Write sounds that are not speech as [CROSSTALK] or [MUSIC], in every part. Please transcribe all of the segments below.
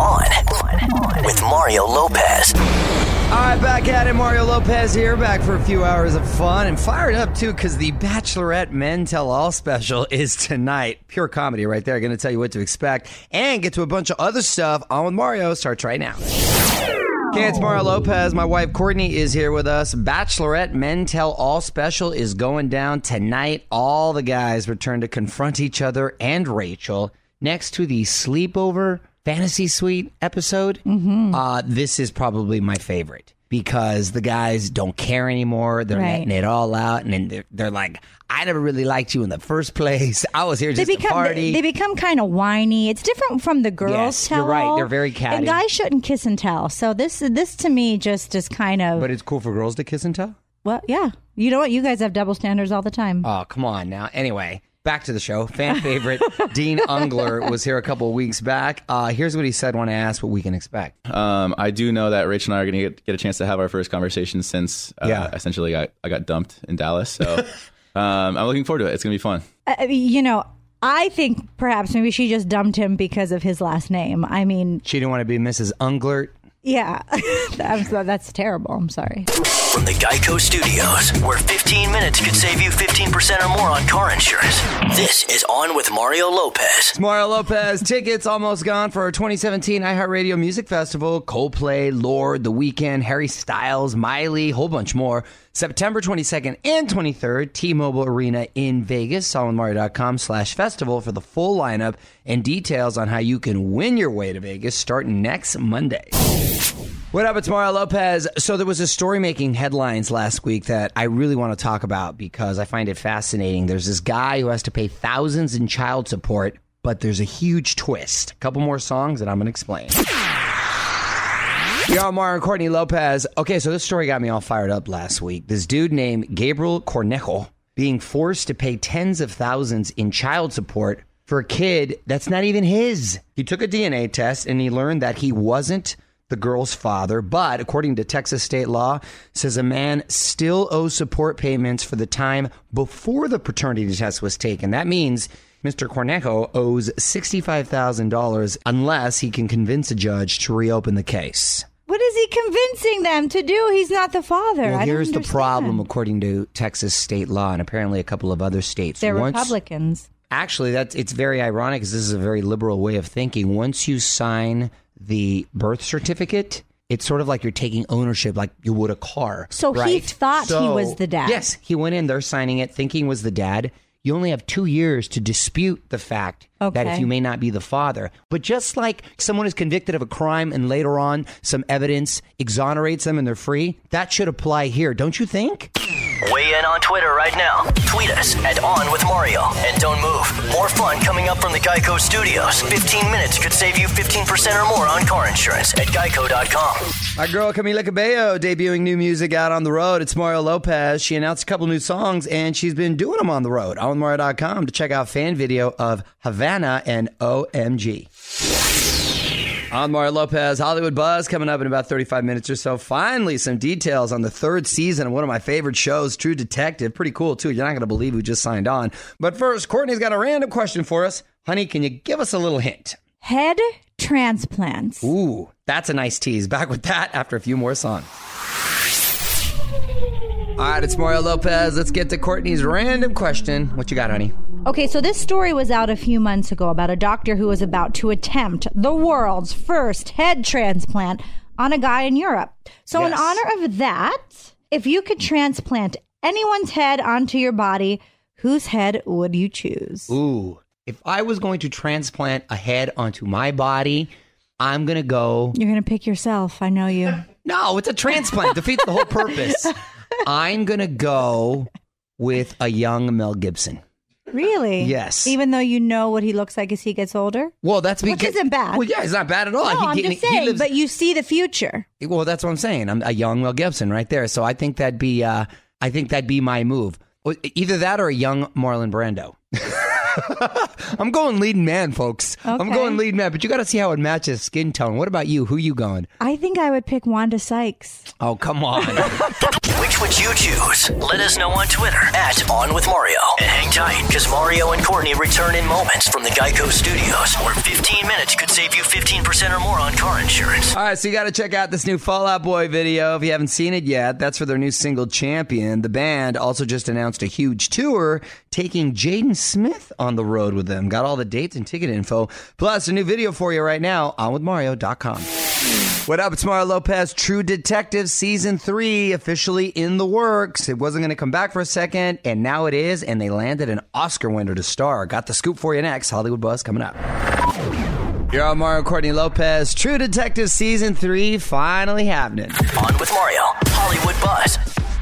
On with Mario Lopez. All right, back at it. Mario Lopez here, back for a few hours of fun and fired up too because the Bachelorette Men Tell All special [LAUGHS] is tonight. Pure comedy right there. Going to tell you what to expect and get to a bunch of other stuff on with Mario. Starts right now. Okay, it's Mario Lopez. My wife Courtney is here with us. Bachelorette Men Tell All special is going down tonight. All the guys return to confront each other and Rachel next to the sleepover fantasy suite episode. Uh, this is probably my favorite because the guys don't care anymore. They're Right. letting it all out, and then they're, they're like, "I never really liked you in the first place. I was here They just to become party." they, they become kind of whiny. It's different from the girls Yes, tell. you're right. They're very catty. And guys shouldn't kiss and tell. So this this to me just is kind of but it's cool for girls to kiss and tell. well, yeah. You know what? You guys have double standards all the time. Oh, come on now. Anyway, back to the show. Fan favorite [LAUGHS] Dean Unglert was here a couple of weeks back. Uh, here's what he said when I asked what we can expect. Um, I do know that Rich and I are going to get, get a chance to have our first conversation since uh, Yeah. essentially I, I got dumped in Dallas. So [LAUGHS] um, I'm looking forward to it. It's going to be fun. Uh, you know, I think perhaps maybe she just dumped him because of his last name. I mean, She didn't want to be Mrs. Unglert. Yeah, [LAUGHS] I'm that's terrible. I'm sorry. From the Geico Studios, where 15 minutes could save you 15% or more on car insurance. This is On with Mario Lopez. It's Mario Lopez. Tickets almost gone for our 2017 iHeartRadio Music Festival. Coldplay, Lorde, The Weeknd, Harry Styles, Miley, whole bunch more. September 22nd and 23rd, T-Mobile Arena in Vegas. SolomonMario.com slash festival for the full lineup and details on how you can win your way to Vegas starting next Monday. What up? It's Mario Lopez. So there was a story making headlines last week that I really want to talk about because I find it fascinating. There's this guy who has to pay thousands in child support, but there's a huge twist. A couple more songs that I'm going to explain. Yo, Mario and Courtney Lopez. Okay, so this story got me all fired up last week. This dude named Gabriel Cornejo being forced to pay tens of thousands in child support for a kid that's not even his. He took a DNA test and he learned that he wasn't the girl's father, but according to Texas state law, says a man still owes support payments for the time before the paternity test was taken. That means Mr. Cornejo owes $65,000 unless he can convince a judge to reopen the case. What is he convincing them to do? He's not the father. Well, here's the problem, according to Texas state law and apparently a couple of other states. They're Once- Republicans. Actually, that's it's very ironic because this is a very liberal way of thinking. Once you sign the birth certificate, it's sort of like you're taking ownership, like you would a car. So he right? thought he was the dad. Yes, he went in there signing it, thinking was the dad. You only have two years to dispute the fact that if you may not be the father. But just like someone is convicted of a crime and later on some evidence exonerates them and they're free, that should apply here, don't you think? Weigh in on Twitter right now. Tweet us at On With Mario. And don't move. More fun coming up from the Geico Studios. 15 minutes could save you 15% or more on car insurance at geico.com. Our girl Camila Cabello debuting new music out on the road. It's Mario Lopez. She announced a couple new songs and she's been doing them on the road. On Mario.com to check out fan video of Havana and OMG. On Mario Lopez, Hollywood Buzz coming up in about 35 minutes or so. Finally, some details on the third season of one of my favorite shows, True Detective. Pretty cool, too. You're not going to believe who just signed on. But first, Courtney's got a random question for us. Honey, can you give us a little hint? Head transplants. Ooh, that's a nice tease. Back with that after a few more songs. All right, it's Mario Lopez. Let's get to Courtney's random question. What you got, honey? Okay, so this story was out a few months ago about a doctor who was about to attempt the world's first head transplant on a guy in Europe. So, in honor of that, if you could transplant anyone's head onto your body, whose head would you choose? Ooh, if I was going to transplant a head onto my body, I'm going to go. You're going to pick yourself. I know you. [LAUGHS] No, it's a transplant. Defeats the whole purpose. [LAUGHS] I'm going to go with a young Mel Gibson. Really? Yes. Even though you know what he looks like as he gets older? Well, that's Which because isn't bad. Well, yeah, it's not bad at all. No, He- I'm he- just he saying, lives- but you see the future. Well, that's what I'm saying. I'm a young Mel Gibson right there. So I think that'd be uh I think that'd be my move. Either that or a young Marlon Brando. [LAUGHS] [LAUGHS] I'm going leading man, folks. I'm going leading man, but you got to see how it matches skin tone. What about you? Who you going? I think I would pick Wanda Sykes. Oh, come on. [LAUGHS] Which would you choose? Let us know on Twitter at On With Mario. And hang tight, because Mario and Courtney return in moments from the Geico Studios, where 15 minutes could save you 15% or more on car insurance. All right, so you got to check out this new Fall Out Boy video if you haven't seen it yet. That's for their new single Champion. The band also just announced a huge tour taking Jaden Smith on the road with them. Got all the dates and ticket info. Plus, a new video for you right now on withmario.com. What up? It's Mario Lopez. True Detective Season 3 officially in the works. It wasn't going to come back for a second, and now it is, and they landed an Oscar winner to star. Got the scoop for you next. Hollywood Buzz coming up. You're on Mario Courtney Lopez. True Detective Season 3 finally happening. On with Mario.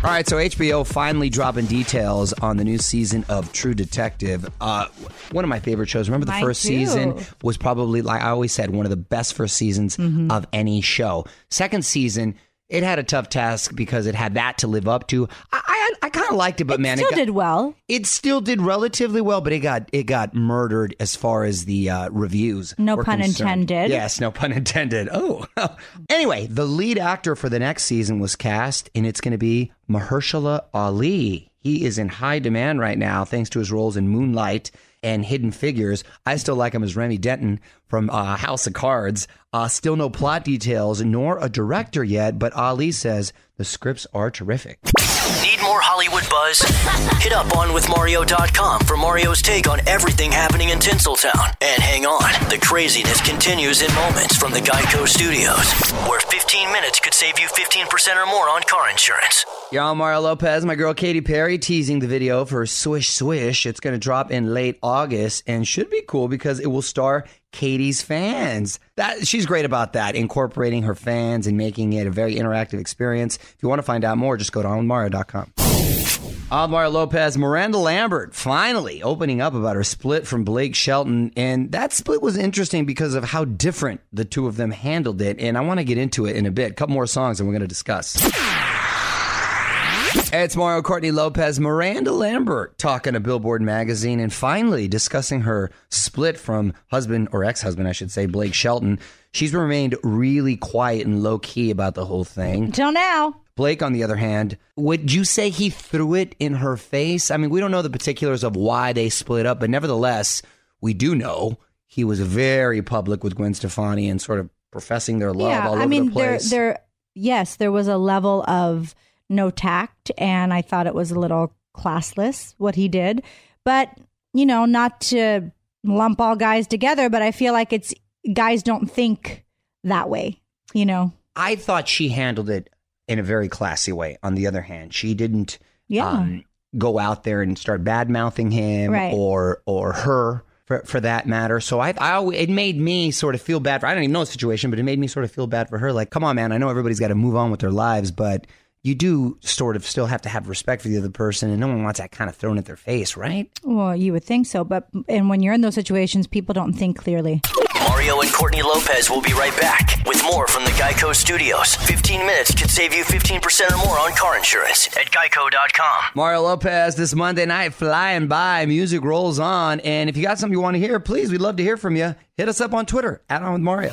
All right, so HBO finally dropping details on the new season of True Detective. Uh, one of my favorite shows. Remember the Mine first too. season was probably, like I always said, one of the best first seasons Mm-hmm. of any show. Second season, it had a tough task because it had that to live up to. I I, I kind of liked it, but man, Still it got, did well. it still did relatively well, but it got it got murdered as far as the uh, reviews. No pun concerned. intended. Yes, no pun intended. [LAUGHS] Oh, anyway, the lead actor for the next season was cast, and it's going to be Mahershala Ali. He is in high demand right now thanks to his roles in Moonlight and Hidden Figures. I still like him as Remy Danton from uh, House of Cards. Uh, still no plot details nor a director yet, but Ali says the scripts are terrific. Need more Hollywood buzz? [LAUGHS] Hit up onwithmario.com for Mario's take on everything happening in Tinseltown. And hang on, the craziness continues in moments from the Geico Studios, where 15 minutes could save you 15% or more on car insurance. Y'all, Mario Lopez, my girl Katy Perry teasing the video for Swish Swish. It's going to drop in late August and should be cool because it will star Katy's fans. That she's great about that, incorporating her fans and making it a very interactive experience. If you want to find out more, just go to onmario.com. Alvaro Lopez, Miranda Lambert, finally opening up about her split from Blake Shelton. And that split was interesting because of how different the two of them handled it. And I want to get into it in a bit. A couple more songs and we're going to discuss. It's Mario Courtney Lopez, Miranda Lambert talking to Billboard magazine and finally discussing her split from husband or ex husband, I should say, Blake Shelton. She's remained really quiet and low key about the whole thing. Until now. Blake, on the other hand, would you say he threw it in her face? I mean, we don't know the particulars of why they split up, but nevertheless, we do know he was very public with Gwen Stefani and sort of professing their love yeah, all over I mean, the place. there, there, yes, there was a level of no tact, and I thought it was a little classless what he did. But you know, not to lump all guys together, but I feel like it's guys don't think that way. You know, I thought she handled it in a very classy way. On the other hand, she didn't. Yeah. Um, go out there and start bad mouthing him Right. or or her for, for that matter. So I, I always, it made me sort of feel bad for. I don't even know the situation, but it made me sort of feel bad for her. Like, come on, man, I know everybody's got to move on with their lives, but you do sort of still have to have respect for the other person, and no one wants that kind of thrown at their face, right? Well, you would think so, but and when you're in those situations, people don't think clearly. Mario and Courtney Lopez will be right back with more from the Geico Studios. 15 minutes could save you 15% or more on car insurance at geico.com. Mario Lopez this Monday night flying by. Music rolls on. And if you got something you want to hear, please, we'd love to hear from you. Hit us up on Twitter at On With Mario.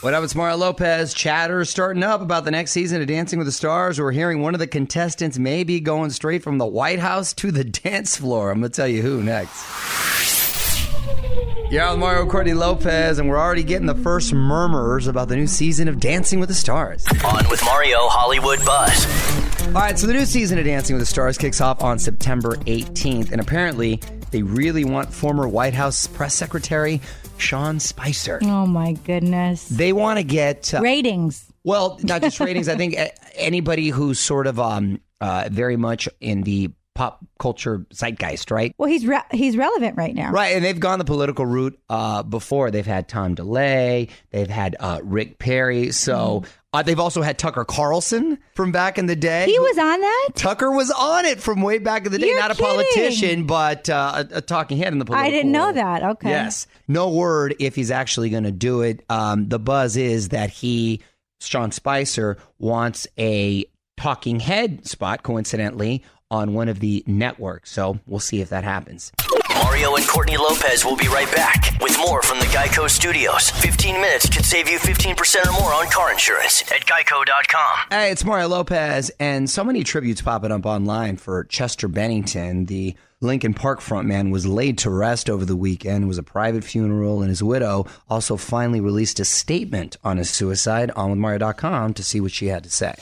What up, it's Mario Lopez. Chatter starting up about the next season of Dancing with the Stars. We're hearing one of the contestants may be going straight from the White House to the [LAUGHS] dance floor. I'm going to tell you who next. Yeah, with Mario Courtney Lopez, and we're already getting the first murmurs about the new season of Dancing with the Stars. On with Mario Hollywood Buzz. All right, so the new season of Dancing with the Stars kicks off on September 18th, and apparently they really want former White House press secretary Sean Spicer. Oh my goodness. They want to get uh, Ratings. well, not just ratings. I think anybody who's sort of um uh, very much in the pop culture zeitgeist, right? Well, he's re- he's relevant right now. Right, and they've gone the political route uh, before. They've had Tom DeLay, they've had uh, Rick Perry, so uh, they've also had Tucker Carlson from back in the day. He was on that. Tucker was on it from way back in the day. You're Not a politician, but uh, a, a talking head in the political. I didn't know world. that. Okay. Yes. No word if he's actually going to do it. Um, the buzz is that he, Sean Spicer, wants a talking head spot, coincidentally, on one of the networks. So we'll see if that happens. Mario and Courtney Lopez will be right back with more from the Geico Studios. 15 minutes could save you 15% or more on car insurance at geico.com. Hey, it's Mario Lopez, and so many tributes popping up online for Chester Bennington. The Linkin Park frontman was laid to rest over the weekend. It was a private funeral, and his widow also finally released a statement on his suicide on with Mario.com to see what she had to say.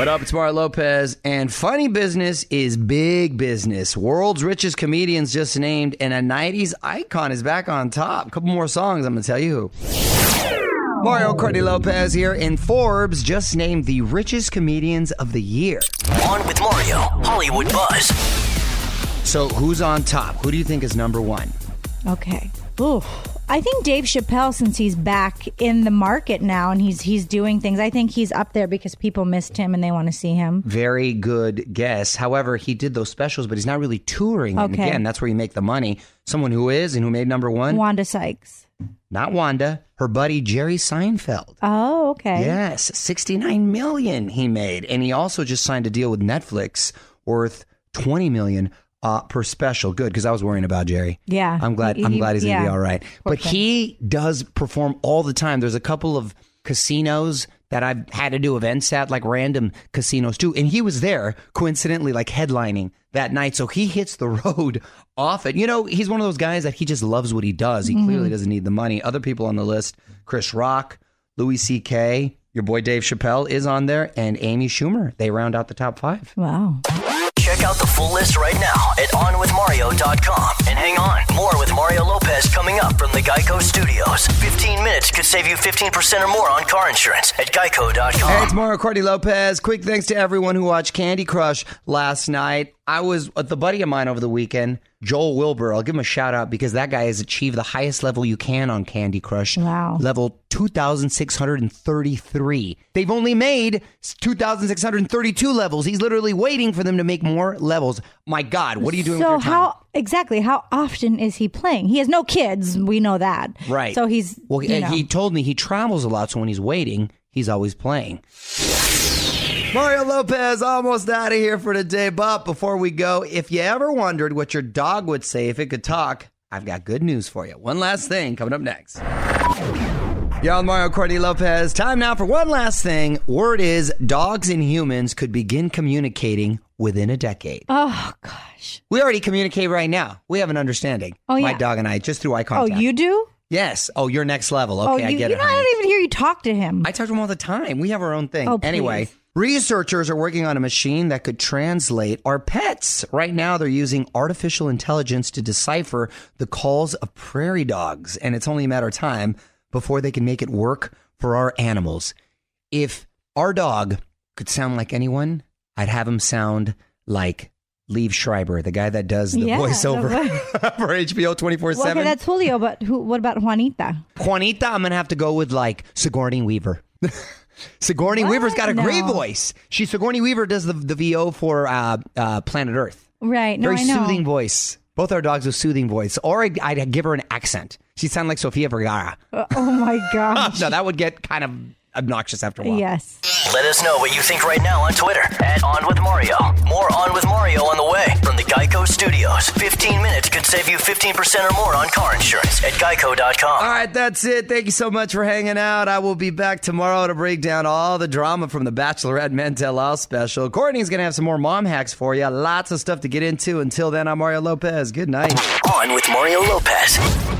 What up? It's Mario Lopez, and funny business is big business. World's richest comedians just named, and a 90s icon is back on top. A couple more songs, I'm going to tell you who. Mario Courtney Lopez here, and Forbes just named the richest comedians of the year. On with Mario, Hollywood Buzz. So, who's on top? Who do you think is number one? Okay. Ooh. I think Dave Chappelle, since he's back in the market now and he's he's doing things, I think he's up there because people missed him and they want to see him. Very good guess. However, he did those specials, but he's not really touring. And Okay. again, that's where you make the money. Someone who is and who made number one, Wanda Sykes. not Wanda, her buddy Jerry Seinfeld. Oh, okay. Yes, 69 million he made. And he also just signed a deal with Netflix worth 20 million uh, per special. Good, because I was worrying about Jerry. Yeah. I'm glad He- I'm glad he's gonna be all right. Poor But thing. he does perform all the time. There's a couple of casinos that I've had to do events at, like random casinos too. And he was there, coincidentally, like headlining that night. So he hits the [LAUGHS] road often. You know, he's one of those guys that he just loves what he does. He clearly Mm-hmm. doesn't need the money. Other people on the list, Chris Rock, Louis C.K., your boy Dave Chappelle is on there, and Amy Schumer. They round out the top five. Wow. Check out the full list right now at onwithmario.com. And hang on, more with Mario Lopez coming up from the Geico Studios. 15 minutes could save you 15% or more on car insurance at geico.com. Hey, it's Mario Courtney Lopez. Quick thanks to everyone who watched Candy Crush last night. I was with the buddy of mine over the weekend, Joel Wilbur. I'll give him a shout out because that guy has achieved the highest level you can on Candy Crush. Wow. Level 2,633. They've only made 2,632 levels. He's literally waiting for them to make more levels. My God, what are you doing So with your time? how exactly how often is he playing? He has no kids. We know that. Right. So he's Well, you know. he told me he travels a lot, so when he's waiting, he's always playing. Mario Lopez almost out of here for today, but before we go, if you ever wondered what your dog would say if it could talk, I've got good news for you. One last thing coming up next. Y'all, Mario Courtney Lopez. Time now for one last thing. Word is dogs and humans could begin communicating within a decade. oh gosh. We already communicate right now. We have an understanding. Oh, yeah. My dog and I just through eye oh, contact. Oh, you do? Yes. Oh, you're next level. oh, Okay, you, I get you it. Know, I don't even hear you talk to him. I talk to him all the time. We have our own thing. Oh, please. Researchers are working on a machine that could translate our pets. Right now, they're using artificial intelligence to decipher the calls of prairie dogs, and it's only a matter of time before they can make it work for our animals. If our dog could sound like anyone, I'd have him sound like Liev Schreiber, the guy that does the Yeah, voiceover vo- [LAUGHS] for HBO 24 Well, okay, 7. that's Julio, but who? What about Juanita? Juanita, I'm going to have to go with like Sigourney Weaver. [LAUGHS] Sigourney Weaver's got a great voice. She Sigourney Weaver does the, the VO for uh, uh, Planet Earth. Right? No, Very soothing voice. Both our dogs with soothing voice. Or I'd, I'd give her an accent. She'd sound like Sofia Vergara. Uh, oh my [LAUGHS] gosh! No, that would get kind of obnoxious after a while. yes. Let us know what you think right now on Twitter at On With Mario. More On With Mario on the way from the Geico Studios. 15 minutes could save you 15% or more on car insurance at geico.com. All right, that's it. Thank you so much for hanging out. I will be back tomorrow to break down all the drama from the Bachelorette Men Tell All special. Courtney's going to have some more mom hacks for you. Lots of stuff to get into. Until then, I'm Mario Lopez. Good night. On with Mario Lopez.